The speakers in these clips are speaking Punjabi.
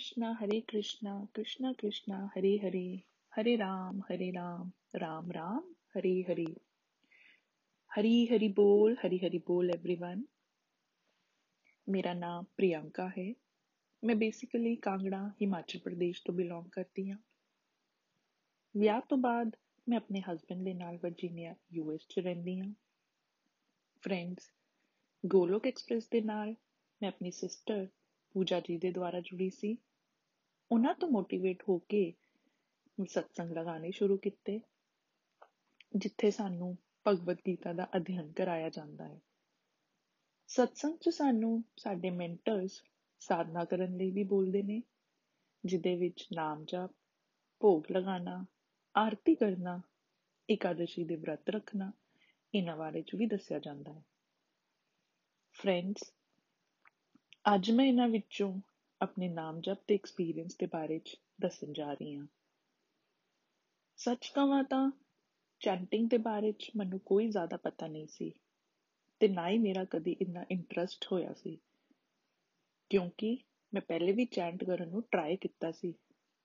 कृष्णा हरे कृष्णा कृष्णा कृष्णा हरे हरे हरे राम हरे राम राम राम हरे हरे हरी हरी बोल हरी हरी बोल एवरीवन मेरा नाम प्रियंका है मैं बेसिकली कांगड़ा हिमाचल प्रदेश ਤੋਂ ਬਿਲੋਂਗ ਕਰਦੀ ਹਾਂ ਵਿਆਹ ਤੋਂ ਬਾਅਦ ਮੈਂ ਆਪਣੇ ਹਸਬੰਡ ਦੇ ਨਾਲ ਵਰਜੀਨੀਆ ਯੂਐਸ 'ਚ ਰਹਿੰਦੀ ਹਾਂ ਫਰੈਂਡਸ ਗੋਲੋਕ ਐਕਸਪ੍ਰੈਸ ਦੇ ਨਾਲ ਮੈਂ ਆਪਣੀ ਸਿਸਟਰ ਪੂਜਾ ਜੀ ਦੇ ਦੁਆਰਾ ਜੁੜੀ ਸੀ ਉਹਨਾਂ ਤੋਂ ਮੋਟੀਵੇਟ ਹੋ ਕੇ ਸਤਸੰਗ ਲਗਾਉਣੇ ਸ਼ੁਰੂ ਕੀਤੇ, ਜਿੱਥੇ ਸਾਨੂੰ ਭਗਵਦ ਗੀਤਾ ਦਾ ਅਧਿਐਨ ਕਰਾਇਆ ਜਾਂਦਾ ਹੈ। ਸਤਸੰਗ 'ਚ ਸਾਨੂੰ ਸਾਡੇ ਮੈਂਟਰਸ ਸਾਧਨਾ ਕਰਨ ਲਈ ਵੀ ਬੋਲਦੇ ਨੇ ਜਿਦੇ ਵਿੱਚ ਨਾਮ ਜਪ, ਭੋਗ ਲਗਾਉਣਾ, ਆਰਤੀ ਕਰਨਾ ਇਕਾदशी ਦੇ ਵਰਤ ਰੱਖਣਾ, ਇਹਨਾਂ ਬਾਰੇ 'ਚ ਵੀ ਦੱਸਿਆ ਜਾਂਦਾ ਹੈ। ਫਰੈਂਡਸ ਅੱਜ ਮੈਂ ਇਹਨਾਂ ਵਿੱਚੋਂ ਆਪਣੇ ਨਾਮ ਜਪ ਦੇ ਐਕਸਪੀਰੀਅੰਸ ਦੇ ਬਾਰੇ 'ਚ ਦੱਸਣ ਜਾ ਰਹੀ ਹਾਂ ਸੱਚ ਕਹਾਂ ਤਾਂ ਚੈਂਟਿੰਗ ਦੇ ਬਾਰੇ 'ਚ ਮੈਨੂੰ ਕੋਈ ਜ਼ਿਆਦਾ ਪਤਾ ਨਹੀਂ ਸੀ ਤੇ ਨਾ ਹੀ ਮੇਰਾ ਕਦੀ ਇੰਨਾ ਇੰਟਰਸਟ ਹੋਇਆ ਸੀ ਕਿਉਂਕਿ ਮੈਂ ਪਹਿਲੇ ਵੀ ਚੈਂਟ ਕਰਨ ਨੂੰ ਟਰਾਈ ਕੀਤਾ ਸੀ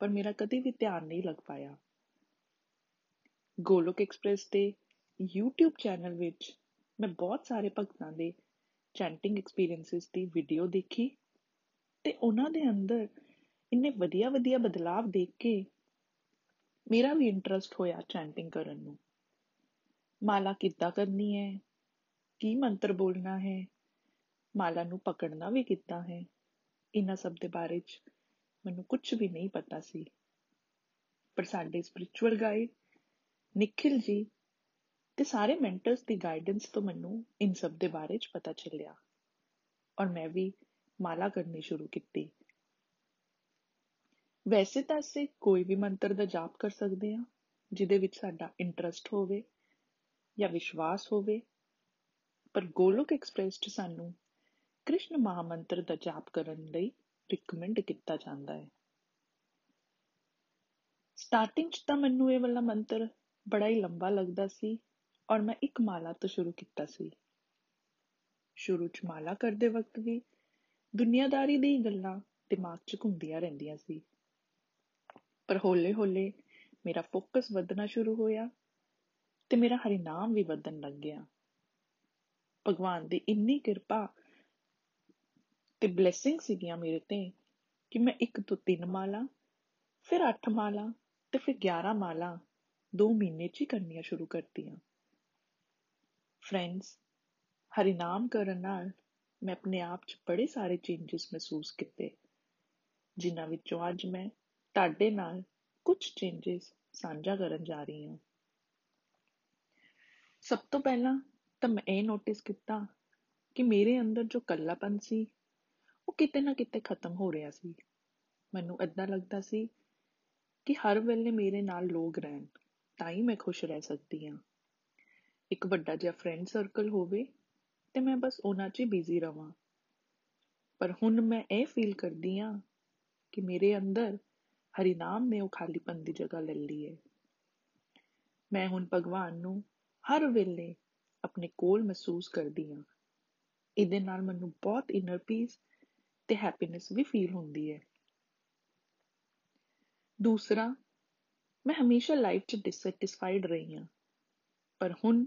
ਪਰ ਮੇਰਾ ਕਦੀ ਵੀ ਧਿਆਨ ਨਹੀਂ ਲੱਗ ਪਾਇਆ ਗੋਲੋਕ ਐਕਸਪ੍ਰੈਸ ਦੇ YouTube ਚੈਨਲ ਵਿੱਚ ਮੈਂ ਬਹੁਤ ਸਾਰੇ ਭਗਤਾਂ ਦੇ ਚੈਂਟਿੰਗ ਐਕਸਪੀਰੀਐਂਸਸ ਦੀ ਵੀਡੀਓ ਦੇਖੀ ਤੇ ਉਹਨਾਂ ਦੇ ਅੰਦਰ ਇੰਨੇ ਵਧੀਆ ਵਧੀਆ ਬਦਲਾਵ ਦੇਖ ਕੇ ਮੇਰਾ ਵੀ ਇੰਟਰਸਟ ਹੋਇਆ ਚੈਂਟਿੰਗ ਕਰਨ ਨੂੰ। ਮਾਲਾ ਕਿੱਦਾਂ ਕਰਨੀ ਹੈ? ਕੀ ਮੰਤਰ ਬੋਲਣਾ ਹੈ? ਮਾਲਾ ਨੂੰ ਪਕੜਨਾ ਵੀ ਕਿੱਦਾਂ ਹੈ? ਇਹਨਾਂ ਸਭ ਦੇ ਬਾਰੇ 'ਚ ਮੈਨੂੰ ਕੁਝ ਵੀ ਨਹੀਂ ਪਤਾ ਸੀ। ਪਰ ਸਾਡੇ ਸਪਿਰਚੁਅਲ ਗਾਈਡ ਨikhil ਜੀ ਤੇ ਸਾਰੇ ਮੈਂਟਰਸ ਦੀ ਗਾਈਡੈਂਸ ਤੋਂ ਮੈਨੂੰ ਇਨ ਸਭ ਦੇ ਬਾਰੇ 'ਚ ਪਤਾ ਚੱਲਿਆ। ਔਰ ਮੈਂ ਵੀ ਮਾਲਾ ਕਰਨੀ ਸ਼ੁਰੂ ਕੀਤੀ। ਵੈਸੇ ਤਾਂ ਅਸੀਂ ਕੋਈ ਵੀ ਮੰਤਰ ਦਾ ਜਾਪ ਕਰ ਸਕਦੇ ਹਾਂ, ਜਿਹਦੇ ਵਿੱਚ ਸਾਡਾ ਇੰਟਰਸਟ ਹੋਵੇ ਜਾਂ ਵਿਸ਼ਵਾਸ ਹੋਵੇ, ਪਰ ਗੋਲੋਕ ਐਕਸਪ੍ਰੈਸ 'ਚ ਸਾਨੂੰ ਕ੍ਰਿਸ਼ਨ ਮਹਾਮੰਤਰ ਦਾ ਜਾਪ ਕਰਨ ਲਈ ਰਿਕਮੈਂਡ ਕੀਤਾ ਜਾਂਦਾ ਹੈ। ਸਟਾਰਟਿੰਗ 'ਚ ਤਾਂ ਮੈਨੂੰ ਇਹ ਵਾਲਾ ਮੰਤਰ ਬੜਾ ਹੀ ਲੰਬਾ ਲੱਗਦਾ ਸੀ ਔਰ ਮੈਂ ਇੱਕ ਮਾਲਾ ਤੋਂ ਸ਼ੁਰੂ ਕੀਤਾ ਸੀ। ਸ਼ੁਰੂ 'ਚ ਮਾਲਾ ਕਰਦੇ ਵਕਤ ਵੀ ਦੁਨੀਆਦਾਰੀ ਦੀ ਗੱਲਾਂ ਦਿਮਾਗ 'ਚ ਘੁੰਮਦੀਆਂ ਰਹਿੰਦੀਆਂ ਸੀ। ਪਰ ਹੌਲੇ-ਹੌਲੇ ਮੇਰਾ ਫੋਕਸ ਵਧਣਾ ਸ਼ੁਰੂ ਹੋਇਆ ਤੇ ਮੇਰਾ ਹਰੀ ਨਾਮ ਵੀ ਵਧਣ ਲੱਗ ਗਿਆ। ਭਗਵਾਨ ਦੀ ਇੰਨੀ ਕਿਰਪਾ ਤੇ ਬਲੇਸਿੰਗ ਸੀਗੀਆਂ ਮੇਰੇ ਤੇ ਕਿ ਮੈਂ ਇੱਕ ਤੋਂ ਤਿੰਨ ਮਾਲਾ, ਫਿਰ 8 ਮਾਲਾ ਤੇ ਫਿਰ 11 ਮਾਲਾ 2 ਮਹੀਨੇ 'ਚ ਹੀ ਕਰਨੀਆਂ ਸ਼ੁਰੂ ਕਰਤੀਆਂ। ਫਰੈਂਡਸ ਹਰੀ ਨਾਮ ਕਰਨ ਨਾਲ ਮੈਂ ਆਪਣੇ ਆਪ 'ਚ ਬੜੇ ਸਾਰੇ ਚੇਂਜਸ ਮਹਿਸੂਸ ਕੀਤੇ, ਜਿਨ੍ਹਾਂ ਵਿੱਚੋਂ ਅੱਜ ਮੈਂ ਤੁਹਾਡੇ ਨਾਲ ਕੁਝ ਚੇਂਜਸ ਸਾਂਝਾ ਕਰਨ ਜਾ ਰਹੀ ਹਾਂ। ਸਭ ਤੋਂ ਪਹਿਲਾਂ ਤਾਂ ਮੈਂ ਇਹ ਨੋਟਿਸ ਕੀਤਾ ਕਿ ਮੇਰੇ ਅੰਦਰ ਜੋ ਕੱਲਾਪਨ ਸੀ, ਉਹ ਕਿਤੇ ਨਾ ਕਿਤੇ ਖਤਮ ਹੋ ਰਿਹਾ ਸੀ। ਮੈਨੂੰ ਏਦਾਂ ਲੱਗਦਾ ਸੀ ਕਿ ਹਰ ਵੇਲੇ ਮੇਰੇ ਨਾਲ ਲੋਕ ਰਹਿਣ, ਤਾਂ ਹੀ ਮੈਂ ਖੁਸ਼ ਰਹਿ ਸਕਦੀ ਹਾਂ। ਇੱਕ ਵੱਡਾ ਜਿਹਾ ਫਰੈਂਡ ਸਰਕਲ ਹੋਵੇ ਤੇ ਮੈਂ ਬਸ ਉਹਨਾਂ 'ਚ ਹੀ ਬਿਜ਼ੀ ਰਵਾਂ। ਪਰ ਹੁਣ ਮੈਂ ਇਹ ਫੀਲ ਕਰਦੀ ਹਾਂ ਕਿ ਮੇਰੇ ਅੰਦਰ ਹਰੀ ਨਾਮ ਨੇ ਉਹ ਖਾਲੀਪਨ ਦੀ ਜਗ੍ਹਾ ਲੈ ਲਈ ਹੈ। ਮੈਂ ਹੁਣ ਭਗਵਾਨ ਨੂੰ ਹਰ ਵੇਲੇ ਆਪਣੇ ਕੋਲ ਮਹਿਸੂਸ ਕਰਦੀ ਹਾਂ। ਇਹਦੇ ਨਾਲ ਮੈਨੂੰ ਬਹੁਤ ਇਨਰ ਪੀਸ ਤੇ ਹੈਪੀਨੈਸ ਵੀ ਫੀਲ ਹੁੰਦੀ ਹੈ। ਦੂਸਰਾ, ਮੈਂ ਹਮੇਸ਼ਾ ਲਾਈਫ 'ਚ ਡਿਸਸੈਟੀਸਫਾਈਡ ਰਹੀ ਹਾਂ। ਪਰ ਹੁਣ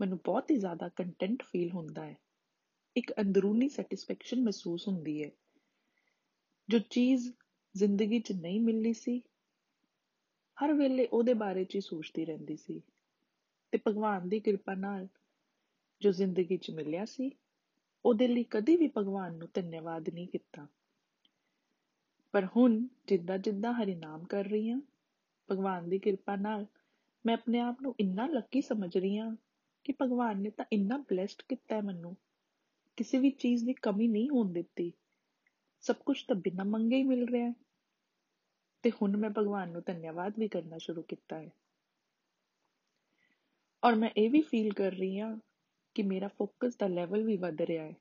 ਮੈਨੂੰ ਬਹੁਤ ਹੀ ਜ਼ਿਆਦਾ ਕੰਟੈਂਟ ਫੀਲ ਹੁੰਦਾ ਹੈ। ਇੱਕ ਅੰਦਰੂਨੀ ਸੈਟੀਸਫੈਕਸ਼ਨ ਮਹਿਸੂਸ ਹੁੰਦੀ ਹੈ। ਜੋ ਚੀਜ਼ ਜ਼ਿੰਦਗੀ 'ਚ ਨਹੀਂ ਮਿਲਣੀ ਸੀ, ਹਰ ਵੇਲੇ ਉਹਦੇ ਬਾਰੇ 'ਚ ਹੀ ਸੋਚਦੀ ਰਹਿੰਦੀ ਸੀ ਤੇ ਭਗਵਾਨ ਦੀ ਕਿਰਪਾ ਨਾਲ ਜੋ ਜ਼ਿੰਦਗੀ 'ਚ ਮਿਲਿਆ ਸੀ, ਉਹਦੇ ਲਈ ਕਦੀ ਵੀ ਭਗਵਾਨ ਨੂੰ ਧੰਨਵਾਦ ਨਹੀਂ ਕੀਤਾ। ਪਰ ਹੁਣ ਜਿੱਦਾਂ ਜਿੱਦਾਂ ਹਰੀ ਨਾਮ ਕਰ ਰਹੀ ਹਾਂ, ਭਗਵਾਨ ਦੀ ਕਿਰਪਾ ਨਾਲ ਮੈਂ ਆਪਣੇ ਆਪ ਨੂੰ ਇੰਨਾ ਲੱਕੀ ਸਮਝ ਰਹੀ ਹਾਂ ਕਿ ਭਗਵਾਨ ਨੇ ਤਾਂ ਇੰਨਾ ਬlesed ਕੀਤਾ ਹੈ ਮੈਨੂੰ। ਕਿਸੇ ਵੀ ਚੀਜ਼ ਦੀ ਕਮੀ ਨਹੀਂ ਹੋਣ ਦਿੱਤੀ। ਸਭ ਕੁਝ ਤਾਂ ਬਿਨਾਂ ਮੰਗੇ ਹੀ ਮਿਲ ਰਿਹਾ ਹੈ। ਤੇ ਹੁਣ ਮੈਂ ਭਗਵਾਨ ਨੂੰ ਧੰਨਵਾਦ ਵੀ ਕਰਨਾ ਸ਼ੁਰੂ ਕੀਤਾ ਹੈ। ਔਰ ਮੈਂ ਇਹ ਵੀ ਫੀਲ ਕਰ ਰਹੀ ਹਾਂ ਕਿ ਮੇਰਾ ਫੋਕਸ ਦਾ ਲੈਵਲ ਵੀ ਵੱਧ ਰਿਹਾ ਹੈ।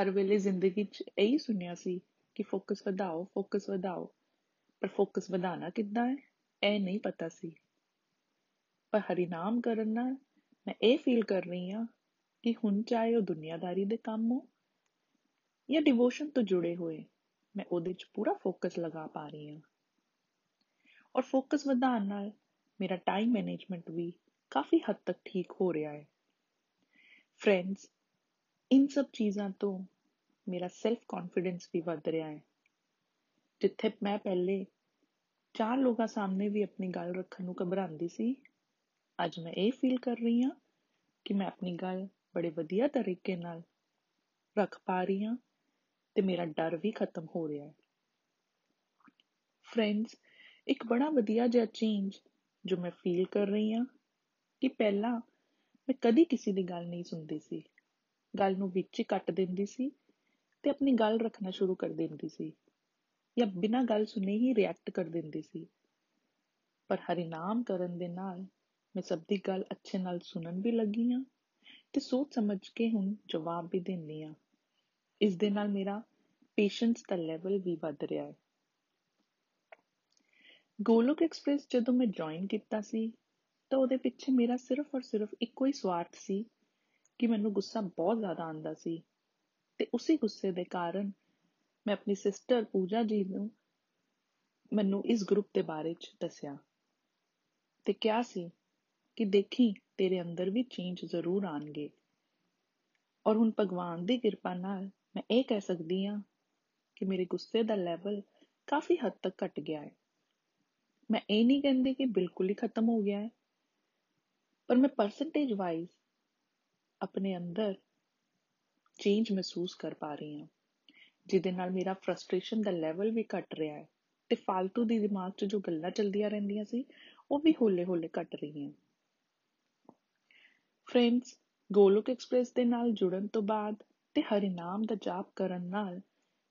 ਹਰ ਵੇਲੇ ਜ਼ਿੰਦਗੀ 'ਚ ਇਹੀ ਸੁਣਿਆ ਸੀ ਕਿ ਫੋਕਸ ਵਧਾਓ ਫੋਕਸ ਵਧਾਓ। ਪਰ ਫੋਕਸ ਵਧਾਉਣਾ ਕਿੱਦਾਂ ਹੈ, ਇਹ ਨਹੀਂ ਪਤਾ ਸੀ। ਪਰ ਹਰੀਨਾਮ ਕਰਨ ਨਾਲ ਮੈਂ ਇਹ ਫੀਲ ਕਰ ਰਹੀ ਹਾਂ ਕਿ ਹੁਣ ਚਾਹੇ ਉਹ ਦੁਨੀਆਦਾਰੀ ਦੇ ਕੰਮ ਹੋ ਜਾਂ ਡਿਵੋਸ਼ਨ ਤੋਂ ਜੁੜੇ ਹੋਏ ਮੈਂ ਉਹਦੇ 'ਚ ਪੂਰਾ ਫੋਕਸ ਲਗਾ ਪਾ ਰਹੀ ਹਾਂ ਔਰ ਫੋਕਸ ਵਧਾਉਣ ਨਾਲ ਮੇਰਾ ਟਾਈਮ ਮੈਨੇਜਮੈਂਟ ਵੀ ਕਾਫੀ ਹੱਦ ਤੱਕ ਠੀਕ ਹੋ ਰਿਹਾ ਹੈ ਫਰੈਂਡਸ ਇਨ ਸਭ ਚੀਜ਼ਾਂ ਤੋਂ ਮੇਰਾ ਸੈਲਫ ਕੌਨਫੀਡੈਂਸ ਵੀ ਵੱਧ ਰਿਹਾ ਹੈ ਜਿੱਥੇ ਮੈਂ ਪਹਿਲੇ ਚਾਰ ਲੋਕਾਂ ਸਾਹਮਣੇ ਵੀ ਆਪਣੀ ਗੱਲ ਰੱਖਣ ਨੂੰ ਘਬਰਾਉਂਦੀ ਸੀ ਅੱਜ ਮੈਂ ਇਹ ਫੀਲ ਕਰ ਰਹੀ ਹਾਂ ਕਿ ਮੈਂ ਆਪਣੀ ਗੱਲ ਬੜੇ ਵਧੀਆ ਤਰੀਕੇ ਨਾਲ ਰੱਖ ਪਾ ਰਹੀ ਹਾਂ ਤੇ ਮੇਰਾ ਡਰ ਵੀ ਖਤਮ ਹੋ ਰਿਹਾ ਹੈ। ਫਰੈਂਡਸ ਇੱਕ ਬੜਾ ਵਧੀਆ ਜਿਹਾ ਚੇਂਜ ਜੋ ਮੈਂ ਫੀਲ ਕਰ ਰਹੀ ਹਾਂ ਕਿ ਪਹਿਲਾਂ ਮੈਂ ਕਦੀ ਕਿਸੇ ਦੀ ਗੱਲ ਨਹੀਂ ਸੁਣਦੀ ਸੀ। ਗੱਲ ਨੂੰ ਵਿੱਚ ਹੀ ਕੱਟ ਦਿੰਦੀ ਸੀ ਤੇ ਆਪਣੀ ਗੱਲ ਰੱਖਣਾ ਸ਼ੁਰੂ ਕਰ ਦਿੰਦੀ ਸੀ ਜਾਂ ਬਿਨਾਂ ਗੱਲ ਸੁਣੇ ਹੀ ਰਿਐਕਟ ਕਰ ਦਿੰਦੀ ਸੀ। ਪਰ ਹਰਿਨਾਮ ਕਰਨ ਦੇ ਨਾਲ ਮੈਂ ਸਭ ਦੀ ਗੱਲ ਅੱਛੇ ਨਾਲ ਸੁਣਨ ਵੀ ਲੱਗੀ ਹਾਂ ਤੇ ਸੋਚ ਸਮਝ ਕੇ ਹੁਣ ਜਵਾਬ ਵੀ ਦਿੰਦੀ ਹਾਂ। ਇਸ ਦੇ ਨਾਲ ਮੇਰਾ ਪੇਸ਼ੈਂਸ ਦਾ ਲੈਵਲ ਵੀ ਵੱਧ ਰਿਹਾ ਹੈ। ਗੋਲੋਕ ਐਕਸਪ੍ਰੈਸ ਜਦੋਂ ਮੈਂ ਜੁਆਇਨ ਕੀਤਾ ਸੀ, ਤਾਂ ਉਹਦੇ ਪਿੱਛੇ ਮੇਰਾ ਸਿਰਫ ਔਰ ਸਿਰਫ ਇੱਕੋ ਹੀ ਸਵਾਰਥ ਸੀ ਕਿ ਮੈਨੂੰ ਗੁੱਸਾ ਬਹੁਤ ਜ਼ਿਆਦਾ ਆਉਂਦਾ ਸੀ ਤੇ ਉਸੇ ਗੁੱਸੇ ਦੇ ਕਾਰਨ ਮੈਂ ਆਪਣੀ ਸਿਸਟਰ ਪੂਜਾ ਜੀ ਨੂੰ ਮੈਨੂੰ ਇਸ ਗਰੁੱਪ ਦੇ ਬਾਰੇ ਚ ਦੱਸਿਆ ਤੇ ਕਿਹਾ ਸੀ ਕਿ ਦੇਖੀ ਤੇਰੇ ਅੰਦਰ ਵੀ ਚੇਂਜ ਜ਼ਰੂਰ ਆਣਗੇ। ਔਰ ਹੁਣ ਭਗਵਾਨ ਦੀ ਕਿਰਪਾ ਨਾਲ ਮੈਂ ਇਹ ਕਹਿ ਸਕਦੀ ਹਾਂ ਕਿ ਮੇਰੇ ਗੁੱਸੇ ਦਾ ਲੈਵਲ ਕਾਫੀ ਹੱਦ ਤੱਕ ਘਟ ਗਿਆ ਹੈ। ਮੈਂ ਇਹ ਨਹੀਂ ਕਹਿੰਦੀ ਕਿ ਬਿਲਕੁਲ ਹੀ ਖਤਮ ਹੋ ਗਿਆ ਹੈ, ਪਰ ਮੈਂ ਪਰਸੈਂਟੇਜ ਵਾਈਜ਼ ਆਪਣੇ ਅੰਦਰ ਚੇਂਜ ਮਹਿਸੂਸ ਕਰ ਪਾ ਰਹੀ ਹਾਂ, ਜਿਹਦੇ ਨਾਲ ਮੇਰਾ ਫਰਸਟ੍ਰੇਸ਼ਨ ਦਾ ਲੈਵਲ ਵੀ ਘਟ ਰਿਹਾ ਹੈ ਤੇ ਫालतू ਦੀ ਦਿਮਾਗ 'ਚ ਜੋ ਗੱਲਾਂ ਚੱਲਦੀਆਂ ਰਹਿੰਦੀਆਂ ਸੀ, ਉਹ ਵੀ ਹੌਲੇ-ਹੌਲੇ ਘਟ ਰਹੀਆਂ। ਫਰੈਂਡਸ ਗੋਲੋਕ ਐਕਸਪ੍ਰੈਸ ਦੇ ਨਾਲ ਜੁੜਨ ਤੋਂ ਬਾਅਦ ਤੇ ਹਰੀਨਾਮ ਦਾ ਜਾਪ ਕਰਨ ਨਾਲ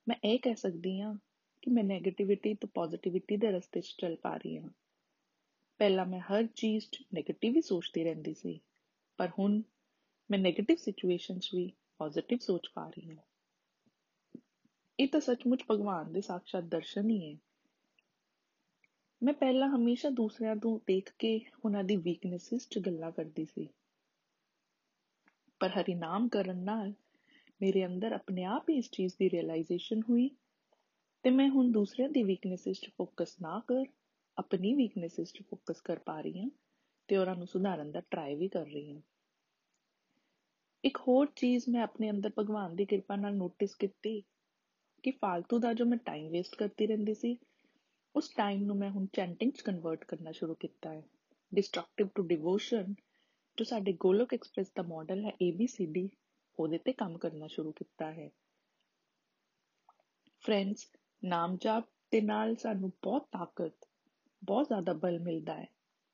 ਮੈਂ ਇਹ ਕਹਿ ਸਕਦੀ ਹਾਂ ਕਿ ਮੈਂ 네ਗੇਟਿਵਿਟੀ ਤੋਂ ਪੋਜ਼ਿਟਿਵਿਟੀ ਦੇ ਰਸਤੇ 'ਚ ਚੱਲ ਪਾ ਰਹੀ ਹਾਂ। ਪਹਿਲਾਂ ਮੈਂ ਹਰ ਚੀਜ਼ 'ਚ 네ਗੇਟਿਵ ਹੀ ਸੋਚਦੀ ਰਹਿੰਦੀ ਸੀ, ਪਰ ਹੁਣ ਮੈਂ 네ਗੇਟਿਵ ਸਿਚੁਏਸ਼ਨਸ ਵੀ ਪੋਜ਼ਿਟਿਵ ਸੋਚ ਪਾ ਰਹੀ ਹਾਂ। ਇਹ ਤਾਂ ਸੱਚਮੁੱਚ ਭਗਵਾਨ ਦੇ ਸਾਖਸ਼ਾਤ ਦਰਸ਼ਨ ਹੀ ਹੈ। ਮੈਂ ਪਹਿਲਾਂ ਹਮੇਸ਼ਾ ਦੂਸਰਿਆਂ ਤੋਂ ਦੇਖ ਕੇ ਉਹਨਾਂ ਦੀ ਵੀਕਨੈਸਸ 'ਚ ਗੱਲਾਂ ਕਰਦੀ ਸੀ। ਪਰ ਹਰੀ ਕਰਨ ਨਾਲ ਮੇਰੇ ਅੰਦਰ ਆਪਣੇ ਆਪ ਹੀ ਇਸ ਚੀਜ਼ ਦੀ ਰਿਅਲਾਈਜੇਸ਼ਨ ਹੋਈ ਤੇ ਮੈਂ ਹੁਣ ਦੂਸਰਿਆਂ ਦੀ ਵੀਕਨੈਸਸ 'ਚ ਫੋਕਸ ਨਾ ਕਰ, ਆਪਣੀ ਵੀਕਨੈਸਸ 'ਚ ਫੋਕਸ ਕਰ ਪਾ ਰਹੀ ਹਾਂ ਤੇ ਉਹਨਾਂ ਨੂੰ ਸੁਧਾਰਨ ਦਾ ਟਰਾਈ ਵੀ ਕਰ ਰਹੀ ਹਾਂ। ਇੱਕ ਹੋਰ ਚੀਜ਼ ਮੈਂ ਆਪਣੇ ਅੰਦਰ ਭਗਵਾਨ ਦੀ ਕਿਰਪਾ ਨਾਲ ਨੋਟਿਸ ਕੀਤੀ ਕਿ ਫालतू ਦਾ ਜੋ ਮੈਂ ਟਾਈਮ ਵੇਸਟ ਕਰਦੀ ਰਹਿੰਦੀ ਸੀ, ਉਸ ਟਾਈਮ ਨੂੰ ਮੈਂ ਹੁਣ ਚੈਂਟਿੰਗ 'ਚ ਕਨਵਰਟ ਕਰਨਾ ਸ਼ੁਰੂ ਕੀਤਾ ਹੈ। ਡਿਸਟਰਕਟਿਵ ਟੂ ਡਿਵੋਸ਼ਨ ਜੋ ਸਾਡੇ ਗੋਲੋਕ ਐਕਸਪ੍ਰੈਸ ਦਾ ਮਾਡਲ ਹੈ ABCD ਉਹਦੇ ਤੇ ਕੰਮ ਕਰਨਾ ਸ਼ੁਰੂ ਕੀਤਾ ਹੈ। ਫਰੈਂਡਸ ਨਾਮ ਜਾਪ ਦੇ ਨਾਲ ਸਾਨੂੰ ਬਹੁਤ ਤਾਕਤ, ਬਹੁਤ ਜ਼ਿਆਦਾ ਬਲ ਮਿਲਦਾ ਹੈ,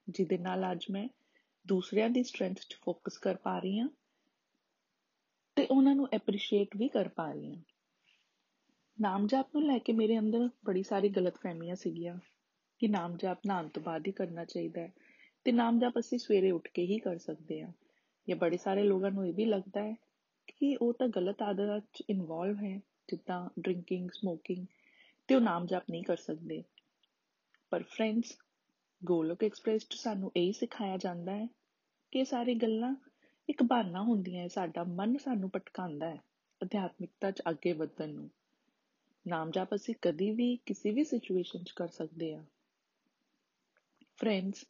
ਜਿਹਦੇ ਨਾਲ ਅੱਜ ਮੈਂ ਦੂਸਰਿਆਂ ਦੀ ਸਟਰੈਂਥ 'ਚ ਫੋਕਸ ਕਰ ਪਾ ਰਹੀ ਹਾਂ ਤੇ ਉਹਨਾਂ ਨੂੰ ਐਪਰੀਸ਼ੀਏਟ ਵੀ ਕਰ ਪਾ ਰਹੀ ਹਾਂ। ਨਾਮ ਜਾਪ ਨੂੰ ਲੈ ਕੇ ਮੇਰੇ ਅੰਦਰ ਬੜੀ ਸਾਰੀ ਗਲਤਫਹਿਮੀਆਂ ਸੀਗੀਆਂ ਕਿ ਨਾਮ ਜਾਪ ਨਹਾਉਣ ਤੋਂ ਬਾਅਦ ਹੀ ਕਰਨਾ ਚਾਹੀਦਾ ਹੈ। ਤੇ ਨਾਮ ਜਾਪ ਅਸੀਂ ਸਵੇਰੇ ਉੱਠ ਕੇ ਹੀ ਕਰ ਸਕਦੇ ਹਾਂ। ਜਾਂ ਬੜੇ ਸਾਰੇ ਲੋਕਾਂ ਨੂੰ ਇਹ ਵੀ ਲੱਗਦਾ ਹੈ ਕਿ ਉਹ ਤਾਂ ਗਲਤ ਆਦਤਾਂ 'ਚ ਇਨਵੋਲਵ ਹੈ, ਜਿੱਦਾਂ ਡਰਿੰਕਿੰਗ ਸਮੋਕਿੰਗ ਤੇ ਉਹ ਨਾਮ ਜਾਪ ਨਹੀਂ ਕਰ ਸਕਦੇ। ਪਰ ਫਰੈਂਡਸ ਗੋਲੋਕ ਐਕਸਪ੍ਰੈਸ 'ਚ ਸਾਨੂੰ ਇਹ ਸਿਖਾਇਆ ਜਾਂਦਾ ਹੈ ਕਿ ਇਹ ਸਾਰੀ ਗੱਲਾਂ ਇੱਕ ਬਹਾਨਾ ਹੁੰਦੀਆਂ ਹੈ। ਸਾਡਾ ਮਨ ਸਾਨੂੰ ਭਟਕਾਉਂਦਾ ਹੈ ਅਧਿਆਤਮਿਕਤਾ 'ਚ ਅੱਗੇ ਵਧਣ ਨੂੰ। ਨਾਮ ਜਾਪ ਅਸੀਂ ਕਦੀ ਵੀ, ਕਿਸੇ ਵੀ ਸਿਚੁਏਸ਼ਨ 'ਚ ਕਰ ਸਕਦੇ ਹਾਂ। ਫਰੈਂਡਸ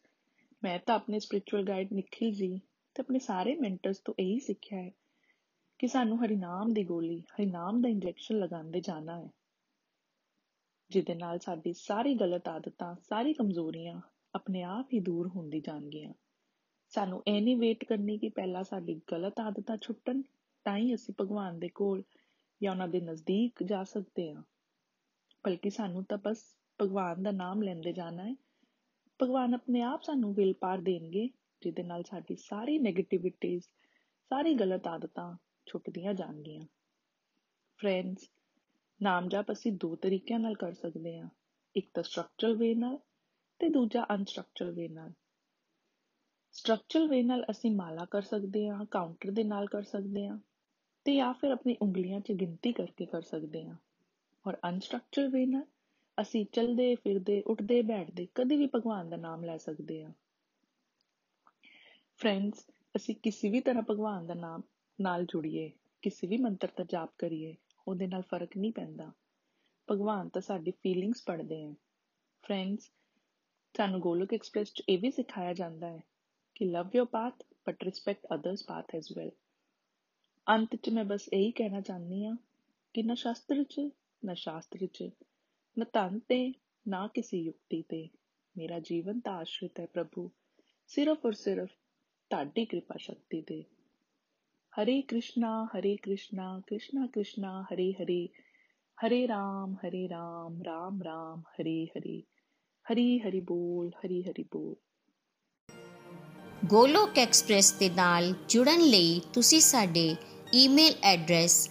ਮੈਂ ਤਾਂ ਆਪਣੇ ਸਪਿਰਚੁਅਲ ਗਾਈਡ ਨਿਖਿਲ ਜੀ ਤੇ ਆਪਣੇ ਸਾਰੇ ਮੈਂਟਰਸ ਤੋਂ ਇਹੀ ਸਿੱਖਿਆ ਹੈ ਕਿ ਸਾਨੂੰ ਹਰੀਨਾਮ ਦੀ ਗੋਲੀ, ਹਰੀਨਾਮ ਦਾ ਇੰਜੈਕਸ਼ਨ ਲਗਾਉਂਦੇ ਜਾਣਾ ਹੈ। ਜਿਹਦੇ ਨਾਲ ਸਾਡੀ ਸਾਰੀ ਗਲਤ ਆਦਤਾਂ, ਸਾਰੀ ਕਮਜ਼ੋਰੀਆਂ ਆਪਣੇ ਆਪ ਹੀ ਦੂਰ ਹੁੰਦੀ ਜਾਣਗੀਆਂ। ਸਾਨੂੰ ਇਹ ਨਹੀਂ ਵੇਟ ਕਰਨੀ ਕਿ ਪਹਿਲਾਂ ਸਾਡੀ ਗਲਤ ਆਦਤਾਂ ਛੁੱਟਣ, ਤਾਂ ਹੀ ਅਸੀਂ ਭਗਵਾਨ ਦੇ ਕੋਲ ਜਾਂ ਉਹਨਾਂ ਦੇ ਨਜ਼ਦੀਕ ਜਾ ਸਕਦੇ ਹਾਂ। ਬਲਕਿ ਸਾਨੂੰ ਤਾਂ ਬਸ ਭਗਵਾਨ ਦਾ ਨਾਮ ਲੈਂਦੇ ਜਾਣਾ ਹੈ ਭਗਵਾਨ ਆਪਣੇ ਆਪ ਸਾਨੂੰ ਵਿਲ ਪਾਰ ਦੇਣਗੇ, ਜਿਹਦੇ ਨਾਲ ਸਾਡੀ ਸਾਰੀ 네ਗੇਟਿਵਿਟੀਜ਼ ਸਾਰੀ ਗਲਤ ਆਦਤਾਂ ਛੁੱਟਦੀਆਂ ਜਾਣਗੀਆਂ। ਫਰੈਂਡਸ ਨਾਮ ਜਪ ਅਸੀਂ ਦੋ ਤਰੀਕਿਆਂ ਨਾਲ ਕਰ ਸਕਦੇ ਹਾਂ। ਇੱਕ ਤਾਂ ਸਟਰਕਚਰਲ ਵੇ ਨਾਲ ਤੇ ਦੂਜਾ ਅਨਸਟਰਕਚਰਲ ਵੇ ਨਾਲ। ਸਟਰਕਚਰਲ ਵੇ ਨਾਲ ਅਸੀਂ ਮਾਲਾ ਕਰ ਸਕਦੇ ਹਾਂ ਕਾਊਂਟਰ ਦੇ ਨਾਲ ਕਰ ਸਕਦੇ ਹਾਂ ਤੇ ਜਾਂ ਫਿਰ ਆਪਣੀ ਉਂਗਲੀਆਂ 'ਚ ਗਿਣਤੀ ਕਰਕੇ ਕਰ ਸਕਦੇ ਹਾਂ। ਔਰ ਅਨਸਟਰਕਚਰਲ ਵੇ ਨਾਲ ਅਸੀਂ ਚਲਦੇ ਫਿਰਦੇ, ਉੱਠਦੇ, ਬੈਠਦੇ ਕਦੇ ਵੀ ਭਗਵਾਨ ਦਾ ਨਾਮ ਲੈ ਸਕਦੇ ਹਾਂ। ਫਰੈਂਡਸ ਅਸੀਂ ਕਿਸੇ ਵੀ ਤਰ੍ਹਾਂ ਭਗਵਾਨ ਦਾ ਨਾਮ ਨਾਲ ਜੁੜੀਏ, ਕਿਸੇ ਵੀ ਮੰਤਰ ਦਾ ਜਾਪ ਕਰੀਏ, ਉਹਦੇ ਨਾਲ ਫ਼ਰਕ ਨਹੀਂ ਪੈਂਦਾ। ਭਗਵਾਨ ਤਾਂ ਸਾਡੀ ਫੀਲਿੰਗਸ ਪੜਦੇ ਆ। ਫਰੈਂਡਸ ਸਾਨੂੰ ਗੋਲੋਕ ਐਕਸਪ੍ਰੈਸ 'ਚ ਇਹ ਵੀ ਸਿਖਾਇਆ ਜਾਂਦਾ ਹੈ ਕਿ love your path but respect others path as well ਅੰਤ 'ਚ ਮੈਂ ਬਸ ਇਹੀ ਕਹਿਣਾ ਚਾਹੁੰਦੀ ਆ ਕਿ ਨਾ ਸ਼ਾਸਤਰ 'ਚ, ਨਾ ਸ਼ਾਸਤਰ 'ਚ ਨਾ ਧਨ ਤੇ ਨਾ ਕਿਸੇ ਯੁਕਤੀ ਤੇ। ਮੇਰਾ ਜੀਵਨ ਤਾਂ ਆਸ਼ਰਿਤ ਹੈ ਪ੍ਰਭੂ। ਸਿਰਫ ਔਰ ਸਿਰਫ ਤੁਹਾਡੀ ਕਿਰਪਾ ਸ਼ਕਤੀ ਤੇ। ਹਰੇ ਕ੍ਰਿਸ਼ਨਾ ਹਰੇ ਕ੍ਰਿਸ਼ਨਾ ਕ੍ਰਿਸ਼ਨਾ ਕ੍ਰਿਸ਼ਨਾ, ਹਰੇ ਹਰੇ ਹਰੇ ਰਾਮ ਹਰੇ ਰਾਮ ਰਾਮ ਰਾਮ, ਹਰੇ ਹਰੇ। ਹਰੀ ਹਰੀ ਬੋਲ, ਹਰੀ ਹਰੀ ਬੋਲ। ਗੋਲੋਕ ਐਕਸਪ੍ਰੈਸ ਦੇ ਨਾਲ ਜੁੜਨ ਲਈ ਤੁਸੀਂ ਸਾਡੇ ਈਮੇਲ ਐਡਰੈਸ